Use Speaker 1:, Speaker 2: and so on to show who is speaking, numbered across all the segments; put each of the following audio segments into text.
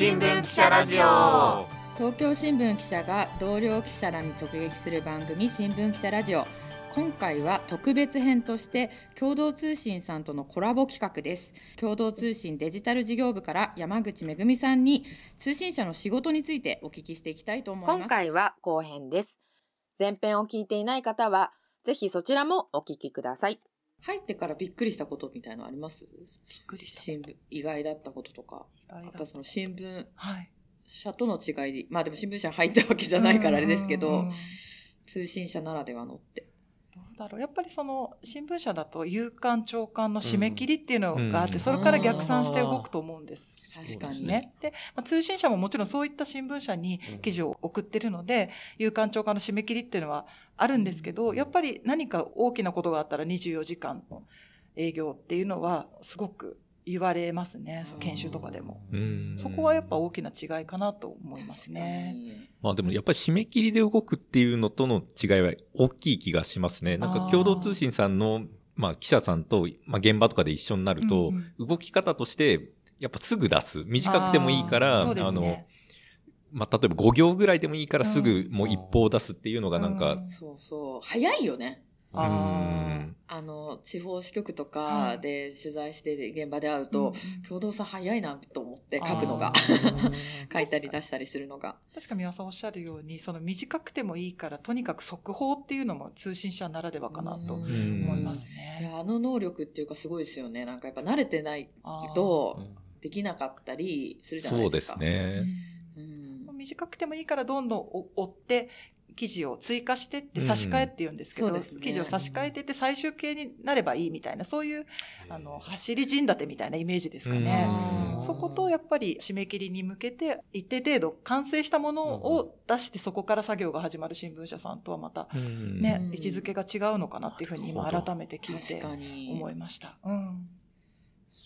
Speaker 1: 新聞記者ラジオ。
Speaker 2: 東京新聞記者が同僚記者らに直撃する番組新聞記者ラジオ。今回は特別編として共同通信さんとのコラボ企画です。共同通信デジタル事業部から山口めぐみさんに通信社の仕事についてお聞きしていきたいと思います。
Speaker 3: 今回は後編です。前編を聞いていない方はぜひそちらもお聞きください
Speaker 2: 入ってからびっくりしたことみたいのあります？びっくり新聞意外だったこととか。やっぱその新聞社との違いまあでも新聞社入ったわけじゃないからあれですけど通信社ならではのって
Speaker 4: だろう。やっぱりその新聞社だと夕刊朝刊の締め切りっていうのがあって、それから逆算して動くと思うんです。
Speaker 2: 確かに
Speaker 4: ね。で、まあ、通信社ももちろんそういった新聞社に記事を送ってるので、夕刊朝刊の締め切りっていうのはあるんですけど、やっぱり何か大きなことがあったら24時間の営業っていうのはすごく言われますね研修とかでも。そこはやっぱ大きな違いかなと思いますね。
Speaker 5: まあでもやっぱり締め切りで動くっていうのとの違いは大きい気がしますね。なんか共同通信さんのまあ記者さんと、まあ、現場とかで一緒になると、動き方としてやっぱすぐ出す。短くてもいいからあ、ね、あのまあ、例えば5行ぐらいでもいいからすぐもう一報出すっていうのがなんか、
Speaker 2: そうそう。早いよねああの地方支局とかで取材して現場で会うと、共同さん早いなと思って書くのが 書いたり出したりするのが。
Speaker 4: 確か三輪さんおっしゃるようにその短くてもいいからとにかく速報っていうのも通信社ならではかなと思いますね。
Speaker 2: いやあの能力っていうかすごいですよね。なんかやっぱ慣れてないとできなかったりするじゃないですか。
Speaker 5: そうですね、
Speaker 4: うん、短くてもいいからどんどん追って記事を追加してって差し替えって言うんですけど、うんね、記事を差し替えてって最終形になればいいみたいなそういうあの走り陣立てみたいなイメージですかね。そことやっぱり締め切りに向けて一定程度完成したものを出してそこから作業が始まる新聞社さんとはまたね位置づけが違うのかなっていうふうに今改めて聞いて思いました。うん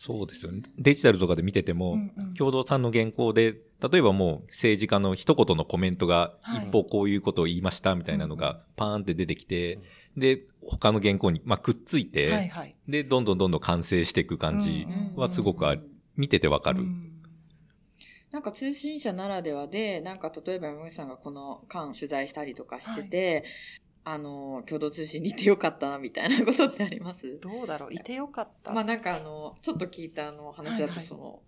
Speaker 5: そうですよね。デジタルとかで見てても、うんうん、共同さんの原稿で、例えばもう政治家の一言のコメントが、一方こういうことを言いましたみたいなのがパーンって出てきて、うん、で、他の原稿に、まあ、くっついて、はいはい、で、どんどんどんどん完成していく感じはすごくあ見ててわかる。
Speaker 2: なんか通信社ならではで、なんか例えば山口さんがこの間取材したりとかしてて、あの、共同通信にいてよかったな、みたいなことってあります？
Speaker 4: どうだろう？いてよかった。
Speaker 2: まあなんかあの、ちょっと聞いたあの話だと、その、はいはい、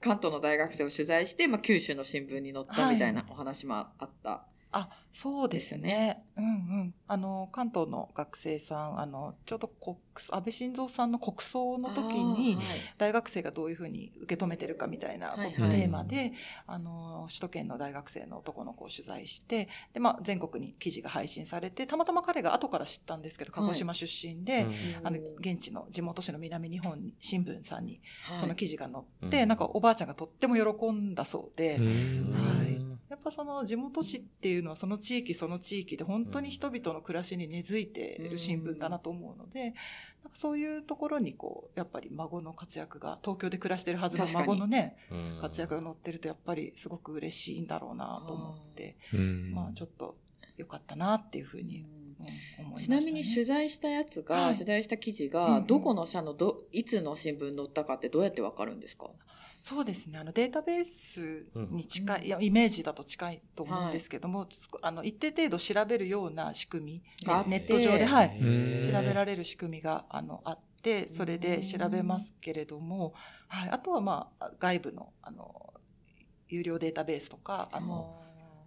Speaker 2: 関東の大学生を取材して、まあ九州の新聞に載ったみたいなお話もあった。はい
Speaker 4: あ、そうですよね。うんうん。あの、関東の学生さん、あの、ちょうど国、安倍晋三さんの国葬の時に、大学生がどういうふうに受け止めてるかみたいなテーマで、あの、首都圏の大学生の男の子を取材して、で、まあ、全国に記事が配信されて、たまたま彼が後から知ったんですけど、鹿児島出身で、はい、あの、現地の地元紙の南日本新聞さんに、その記事が載って、はい、なんかおばあちゃんがとっても喜んだそうで、はい。やっぱその地元紙っていうのはその地域その地域で本当に人々の暮らしに根付いている新聞だなと思うので、なんかそういうところにこうやっぱり孫の活躍が東京で暮らしてるはずの孫のね活躍が載ってるとやっぱりすごく嬉しいんだろうなと思って、まあちょっとよかったなっていうふうに
Speaker 2: ね、ちなみに取材したやつが、はい、取材した記事が、どこの社のどいつの新聞載ったかってどうやってわかるんですか？
Speaker 4: そうですね。あのデータベースに近い、うん、いやイメージだと近いと思うんですけども、はい、あの一定程度調べるような仕組みネット上で、はい、調べられる仕組みがあのあってそれで調べますけれども、はい、あとはまあ外部のあの有料データベースとかあの、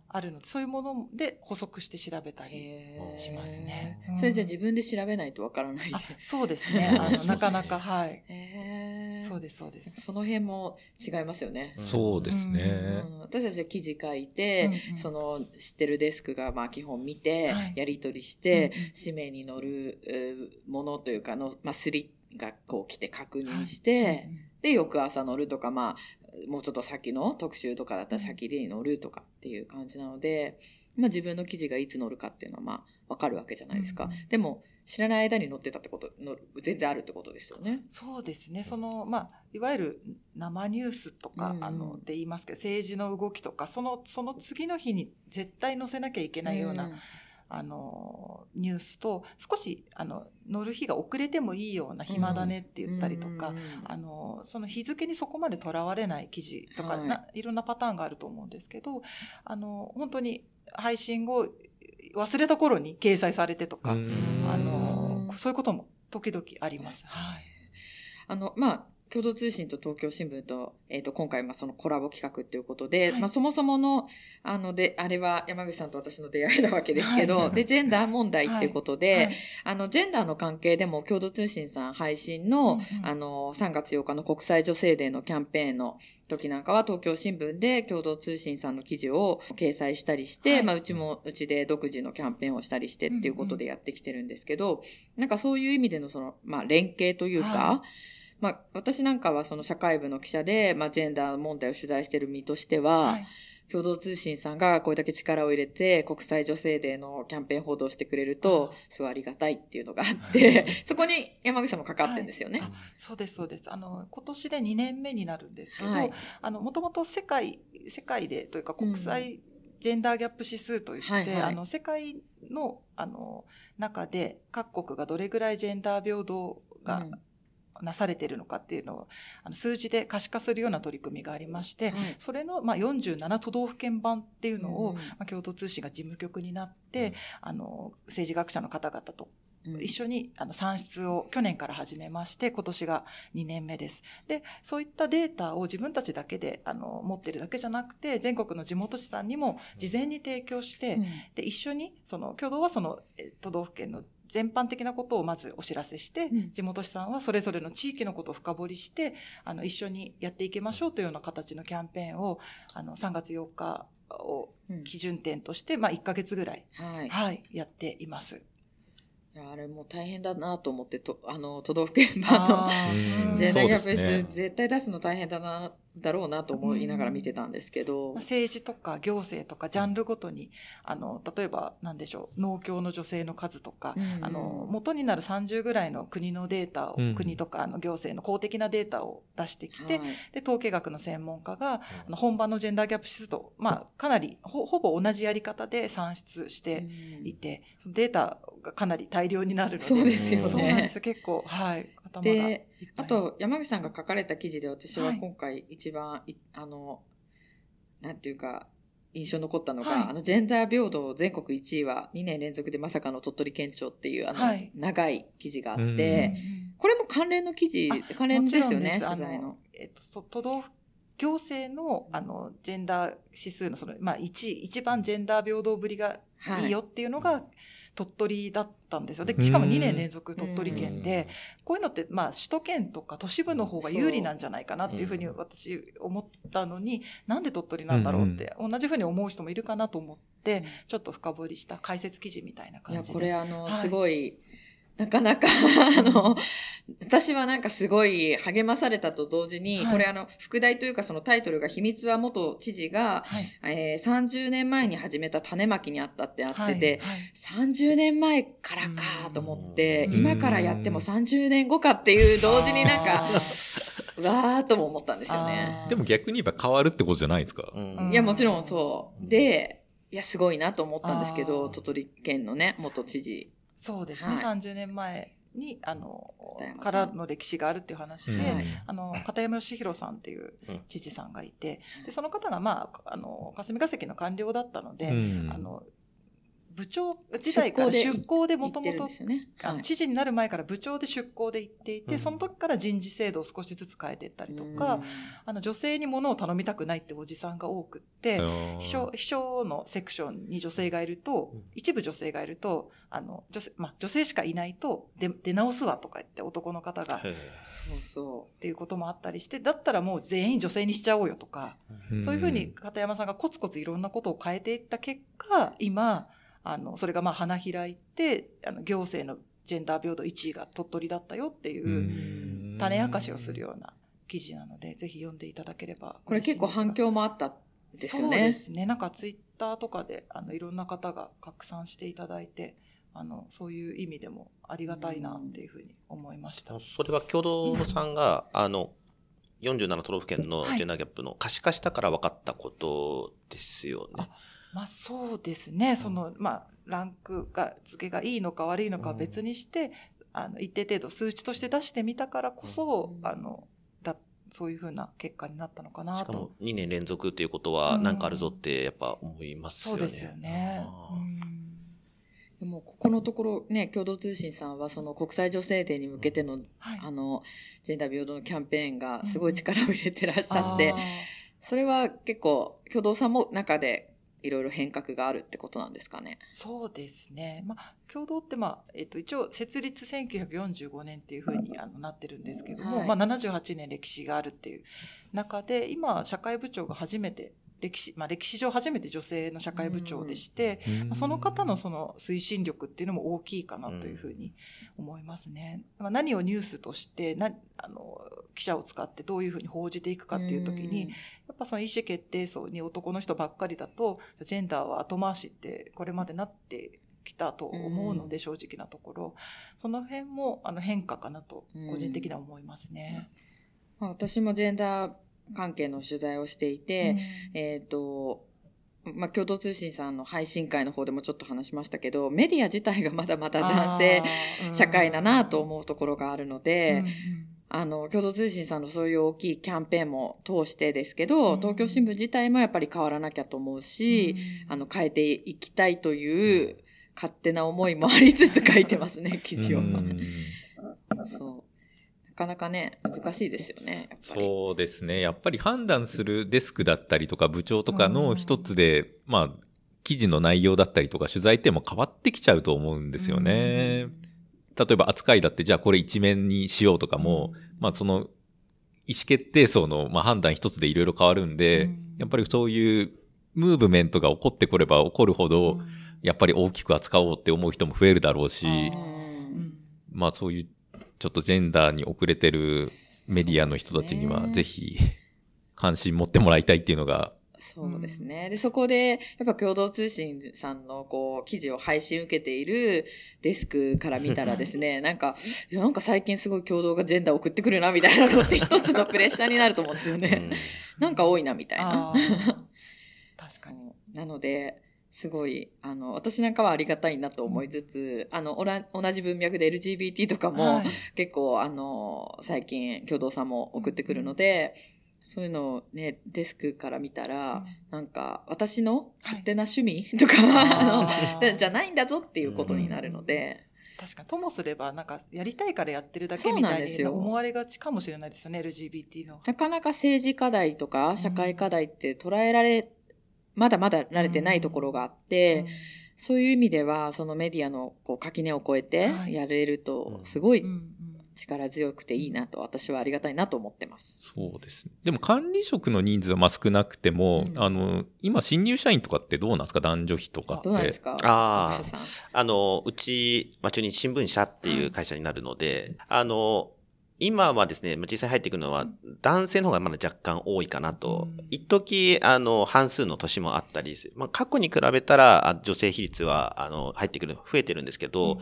Speaker 4: あ。るのでそういうもので補足して調べたりしますね。
Speaker 2: それじゃ自分で調べないとわからない。
Speaker 4: そうですね。あのなかなかはい。そうですそうです。
Speaker 2: その辺も違いますよね。
Speaker 5: そうですね。
Speaker 2: 私たちは記事書いて、その知ってるデスクがまあ基本見て、やり取りして、紙面に載るものというかのまあスリがこう来て確認して、で翌朝乗るとかまあもうちょっと先の特集とかだったら先で乗るとかっていう感じなので、まあ、自分の記事がいつ乗るかっていうのはまあ分かるわけじゃないですか、うん、でも知らない間に載ってたってことの全然あるってことですよね。
Speaker 4: そうですね。その、まあ、いわゆる生ニュースとか、うん、あので言いますけど政治の動きとかそのその次の日に絶対載せなきゃいけないような、うん。あのニュースと少しあの乗る日が遅れてもいいような暇だねって言ったりとか、あのその日付にそこまでとらわれない記事とか、はい、ないろんなパターンがあると思うんですけどあの本当に配信後忘れた頃に掲載されてとかあのそういうことも時々あります。はい、
Speaker 2: あのまあ共同通信と東京新聞と、えっ、ー、と、今回、まあ、そのコラボ企画ということで、はい、まあ、そもそもの、あの、で、あれは山口さんと私の出会いなわけですけど、はい、で、ジェンダー問題っていうことで、はい、あの、ジェンダーの関係でも、共同通信さん配信の、あの、3月8日の国際女性デーのキャンペーンの時なんかは、東京新聞で共同通信さんの記事を掲載したりして、まあ、うちも、うちで独自のキャンペーンをしたりしてっていうことでやってきてるんですけど、うんうん、なんかそういう意味での、その、まあ、連携というか、まあ、私なんかはその社会部の記者で、まあ、ジェンダー問題を取材している身としては、はい、共同通信さんがこれだけ力を入れて国際女性デーのキャンペーン報道してくれると、すごいありがたいっていうのがあって、そこに山口さんもかかってんですよね。はい、
Speaker 4: そうです、そうです。あの、今年で2年目になるんですけど、はい、あの、もともと世界、世界でというか国際、ジェンダーギャップ指数といって、はいはい、あの世界のあの中で各国がどれぐらいジェンダー平等がなされているのかっていうのをあの数字で可視化するような取り組みがありまして、はい、それの、まあ、47都道府県版っていうのを、うん、まあ、共同通信が事務局になって、うん、あの政治学者の方々と一緒にあの算出を去年から始めまして今年が2年目です。でそういったデータを自分たちだけであの持ってるだけじゃなくて全国の地元紙さんにも事前に提供して、うん、で一緒にその共同はその都道府県の全般的なことをまずお知らせして、うん、地元紙さんはそれぞれの地域のことを深掘りしてあの一緒にやっていきましょうというような形のキャンペーンをあの3月8日を基準点として、うん、まあ、1か月ぐらい、はい、はい、やっています。
Speaker 2: あれもう大変だなと思ってとあの都道府県版のジェンダーギャップ数、絶対出すの大変だなだろうなと思いながら見てたんですけど、
Speaker 4: 政治とか行政とかジャンルごとにあの例えば何でしょう農協の女性の数とか、うんあの元になる30ぐらいの国のデータを、うん、国とかあの行政の公的なデータを出してきて、はい、で統計学の専門家が、あの本番のジェンダーギャップ指数と、まあ、かなりほほぼ同じやり方で算出していて、うん、そのデータがかなり大量になるので
Speaker 2: そうですよね。
Speaker 4: そうなんです結構はい
Speaker 2: であと山口さんが書かれた記事で私は今回一番、はい、あのなんていうか印象残ったのが、はい、あのジェンダー平等全国1位は2年連続でまさかの鳥取県庁っていうあの、はい、長い記事があって、これも関連の記事関連ですよね取材の。
Speaker 4: えっと、都道府行政のあのジェンダー指数のその、まあ、1位一番ジェンダー平等ぶりがいいよっていうのが、はい鳥取だったんですよ。で、しかも2年連続鳥取県で、こういうのって、まあ、首都圏とか都市部の方が有利なんじゃないかなっていうふうに私思ったのに、なんで鳥取なんだろうって、同じふうに思う人もいるかなと思って、ちょっと深掘りした解説記事みたいな感じで。
Speaker 2: いや、これあの、すごい、なかなかあの、私はなんかすごい励まされたと同時に、はい、これあの、副題というかそのタイトルが秘密は元知事が、はい、えー、30年前に始めた種まきにあったってあってて、はい。はい、30年前からかと思って、今からやっても30年後かっていう同時になんか、わーとも思ったんですよね。
Speaker 5: でも逆に言えば変わるってことじゃないですか。
Speaker 2: いや、もちろんそう。で、いや、すごいなと思ったんですけど、鳥取県のね、元知事
Speaker 4: そうですね、はい、30年前にあのからの歴史があるっていう話で、うん、あの片山義弘さんっていう知事さんがいて、でその方が、まあ、あの霞が関の官僚だったので、うん、あの部長時代から出向でもともと知事になる前から部長で出向で行っていて、うん、その時から人事制度を少しずつ変えていったりとか、あの女性に物を頼みたくないっておじさんが多くって秘書秘書のセクションに女性がいると、一部女性がいるとあの女性,、まあ、女性しかいないと出出直すわとか言って男の方が
Speaker 2: そうそう。
Speaker 4: っていうこともあったりしてだったらもう全員女性にしちゃおうよとか、そういうふうに片山さんがコツコツいろんなことを変えていった結果今あの、それがまあ花開いて、あの、行政のジェンダー平等1位が鳥取だったよっていう種明かしをするような記事なので、ぜひ読んでいただければ
Speaker 2: これ結構反響もあったですよね。
Speaker 4: そうですね。なんかツイッターとかで、あの、いろんな方が拡散していただいて、あの、そういう意味でもありがたいなっていうふうに思いました。
Speaker 1: それは共同さんが、あの、47都道府県のジェンダーギャップの可視化したから分かったことですよね。
Speaker 4: まあそうですね。その、まあ、ランクが、付けがいいのか悪いのかは別にして、あの、一定程度数値として出してみたからこそ、あの、だ、そういうふうな結果になったのかなと。しかも
Speaker 1: 2年連続っていうことは、なんかあるぞってやっぱ思いますよね。
Speaker 4: そうですよね。
Speaker 2: でもここのところね共同通信さんはその国際女性デーに向けての、はい、あのジェンダー平等のキャンペーンがすごい力を入れてらっしゃって、うん、それは結構共同さんも中でいろいろ変革があるってことなんですかね。
Speaker 4: そうですね。まあ、共同って、まあ、えっと、一応、設立1945年っていうふうにあのなってるんですけども、はい、まあ、78年歴史があるっていう中で、今、社会部長が初めて歴史、まあ、歴史上初めて女性の社会部長でして、まあ、その方のその推進力っていうのも大きいかなというふうに思いますね。まあ、何をニュースとしてなあの記者を使ってどういうふうに報じていくかっていう時に、やっぱその意思決定層に男の人ばっかりだとジェンダーは後回しってこれまでなってきたと思うので、正直なところ。その辺もあの変化かなと個人的には思いますね。
Speaker 2: まあ、私もジェンダー関係の取材をしていて、うん、えっ、ー、と、まあ、共同通信さんの配信会の方でもちょっと話しましたけど、メディア自体がまだまだ男性社会だなと思うところがあるので、あの、共同通信さんのそういう大きいキャンペーンも通してですけど、東京新聞自体もやっぱり変わらなきゃと思うし、あの、変えていきたいという勝手な思いもありつつ書いてますね、記事を。そう。かなかね、難しいですよね。
Speaker 5: そうですね。やっぱり判断するデスクだったりとか部長とかの一つで、まあ、記事の内容だったりとか取材点も変わってきちゃうと思うんですよね。例えば扱いだって、じゃあこれ一面にしようとかも、まあその意思決定層の、まあ、判断一つでいろいろ変わるんで、やっぱりそういうムーブメントが起こってこれば起こるほど、やっぱり大きく扱おうって思う人も増えるだろうし、まあそういうちょっとジェンダーに遅れてるメディアの人たちには、ぜひ関心持ってもらいたいっていうのが
Speaker 2: そうですね。で、そこで、やっぱ共同通信さんのこう、記事を配信受けているデスクから見たらですね、なんか、いや、なんか最近すごい共同がジェンダー送ってくるな、みたいなのって一つのプレッシャーになると思うんですよね。なんか多いな、みたいな。
Speaker 4: 確かに。
Speaker 2: なので、すごい、あの、私なんかはありがたいなと思いつつ、あの、おら同じ文脈で LGBT とかも、はい、結構、あの、最近、共同さんも送ってくるので、そういうのをね、デスクから見たら、うん、なんか、私の勝手な趣味、はい、とか、あの、じゃないんだぞっていうことになるので、
Speaker 4: 確かにともすればなんかやりたいからやってるだけみたいに思われがちかもしれないですよね LGBT の。
Speaker 2: なかなか政治課題とか社会課題って捉えられまだまだ慣れてないところがあって、うん、そういう意味では、そのメディアのこう垣根を越えてやれると、すごい力強くていいなと、私はありがたいなと思ってます。
Speaker 5: そうですね。でも管理職の人数はまあ少なくても、うん、あの、今新入社員とかってどうなんですか？男女比とかって。
Speaker 2: どうなんですか？
Speaker 1: ああ、あの、うち、まあ、中日新聞社っていう会社になるので、あの、今はですね、実際入っていくのは男性の方がまだ若干多いかなと。うん、一時あの、半数の年もあったり、まあ、過去に比べたら、女性比率は、あの、入ってくる、増えてるんですけど、うん、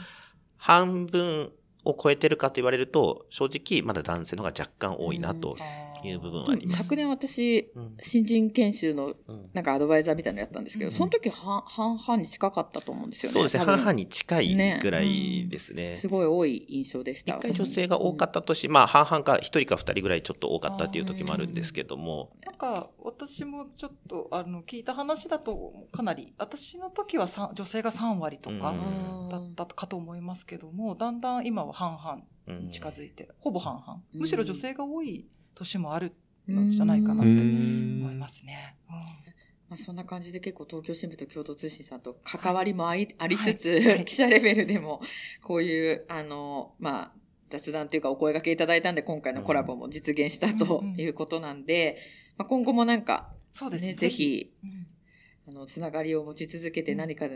Speaker 1: 半分を超えてるかと言われると、正直まだ男性の方が若干多いなという部分はあります。
Speaker 2: 昨年私、新人研修のなんかアドバイザーみたいなのやったんですけど、その時半々に近かったと思うんですよね。
Speaker 1: そうですね。半々に近いぐらいですね。ね
Speaker 2: すごい多い印象でした。
Speaker 1: 一回女性が多かった年、まあ半々か一人か二人ぐらいちょっと多かったっていう時もあるんですけども。
Speaker 4: なんか私もちょっとあの聞いた話だとかなり、私の時は女性が3割とかだったかと思いますけども、だんだん今は半々に近づいて、ほぼ半々。むしろ女性が多い年もあるん。じゃないかなって思いますね。
Speaker 2: まあ、そんな感じで結構東京新聞と共同通信さんと関わりもありはい、ありつつ、はい、記者レベルでもこういうあの、まあ、雑談というかお声がけいただいたんで今回のコラボも実現したということなんで、まあ、今後もなんか、そうですね、ぜひ、うんあの、つながりを持ち続けて何か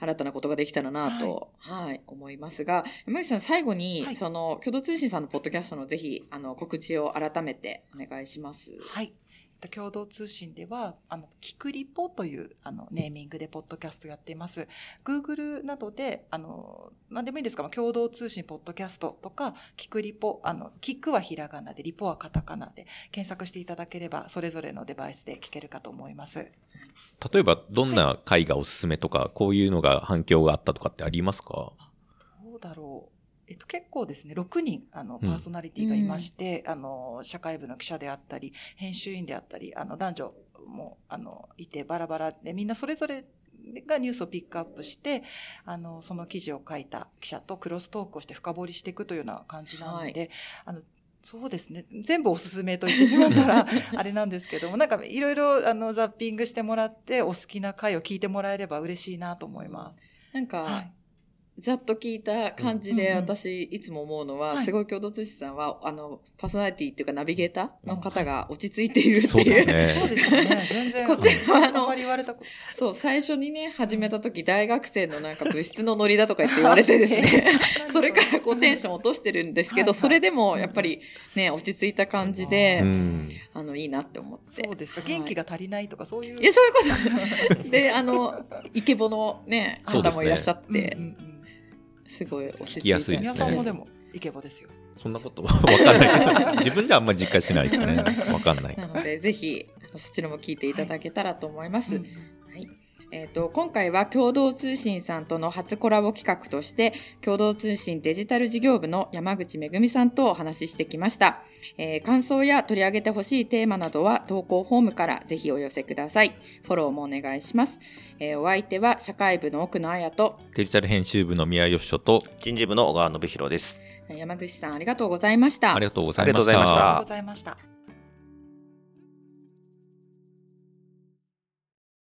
Speaker 2: 新たなことができたらなと、はい、はい、思いますが、山口さん、最後に、はい、その、共同通信さんのポッドキャストのぜひ、あの、告知を改めてお願いします。
Speaker 4: はい。共同通信では、あの、キクリポという、あの、ネーミングでポッドキャストやっています。Google などで、あの、何でもいいですか、共同通信ポッドキャストとか、キクリポ、あの、キックはひらがなで、リポはカタカナで検索していただければ、それぞれのデバイスで聞けるかと思います。
Speaker 5: 例えばどんな回がおすすめとか、こういうのが反響があったとかってありますか？
Speaker 4: どうだろう。えっと、結構ですね、6人、あの、パーソナリティがいまして、うん、あの、社会部の記者であったり、編集員であったり、あの、男女も、あの、いて、バラバラで、みんなそれぞれがニュースをピックアップして、あの、その記事を書いた記者とクロストークをして深掘りしていくというような感じなので、はい、あの、そうですね。全部おすすめと言ってしまったら、あれなんですけども、なんかいろいろあのザッピングしてもらって、お好きな回を聞いてもらえれば嬉しいなと思います。
Speaker 2: なんか、はいざっと聞いた感じで私いつも思うのは、すごい共同通信さんは、あの、パーソナリティっていうかナビゲーターの方が落ち着いているっていう。そうです
Speaker 4: ね。そうですね。全然。
Speaker 2: こちらはあの、そう、最初にね、始めた時、大学生のなんか物質のノリだとか言って言われてですね、それからこうテンション落としてるんですけど、それでもやっぱりね、落ち着いた感じで、あの、いいなって思って。
Speaker 4: そうですか？元気が足りないとかそういう。
Speaker 2: いや、そういうこと。で、あの、イケボのね、方もいらっしゃって、すごい
Speaker 5: 聞きやすいですね。
Speaker 4: 皆さんもでもイケボですよ。
Speaker 5: そんなこと わかんない。自分ではあんまり実感しないですね。わかんない。
Speaker 2: なのでぜひそちらも聞いていただけたらと思います。はい、はいえーと、今回は共同通信さんとの初コラボ企画として共同通信デジタル事業部の山口めぐみさんとお話ししてきました、えー、感想や取り上げてほしいテーマなどは投稿フォームからぜひお寄せください。フォローもお願いします、えー、お相手は社会部の奥野彩と
Speaker 5: デジタル編集部の宮義書と
Speaker 1: 人事部の小川信弘です。
Speaker 2: 山口さんありがとうございました。
Speaker 5: ありがとうございました。ありがとうございました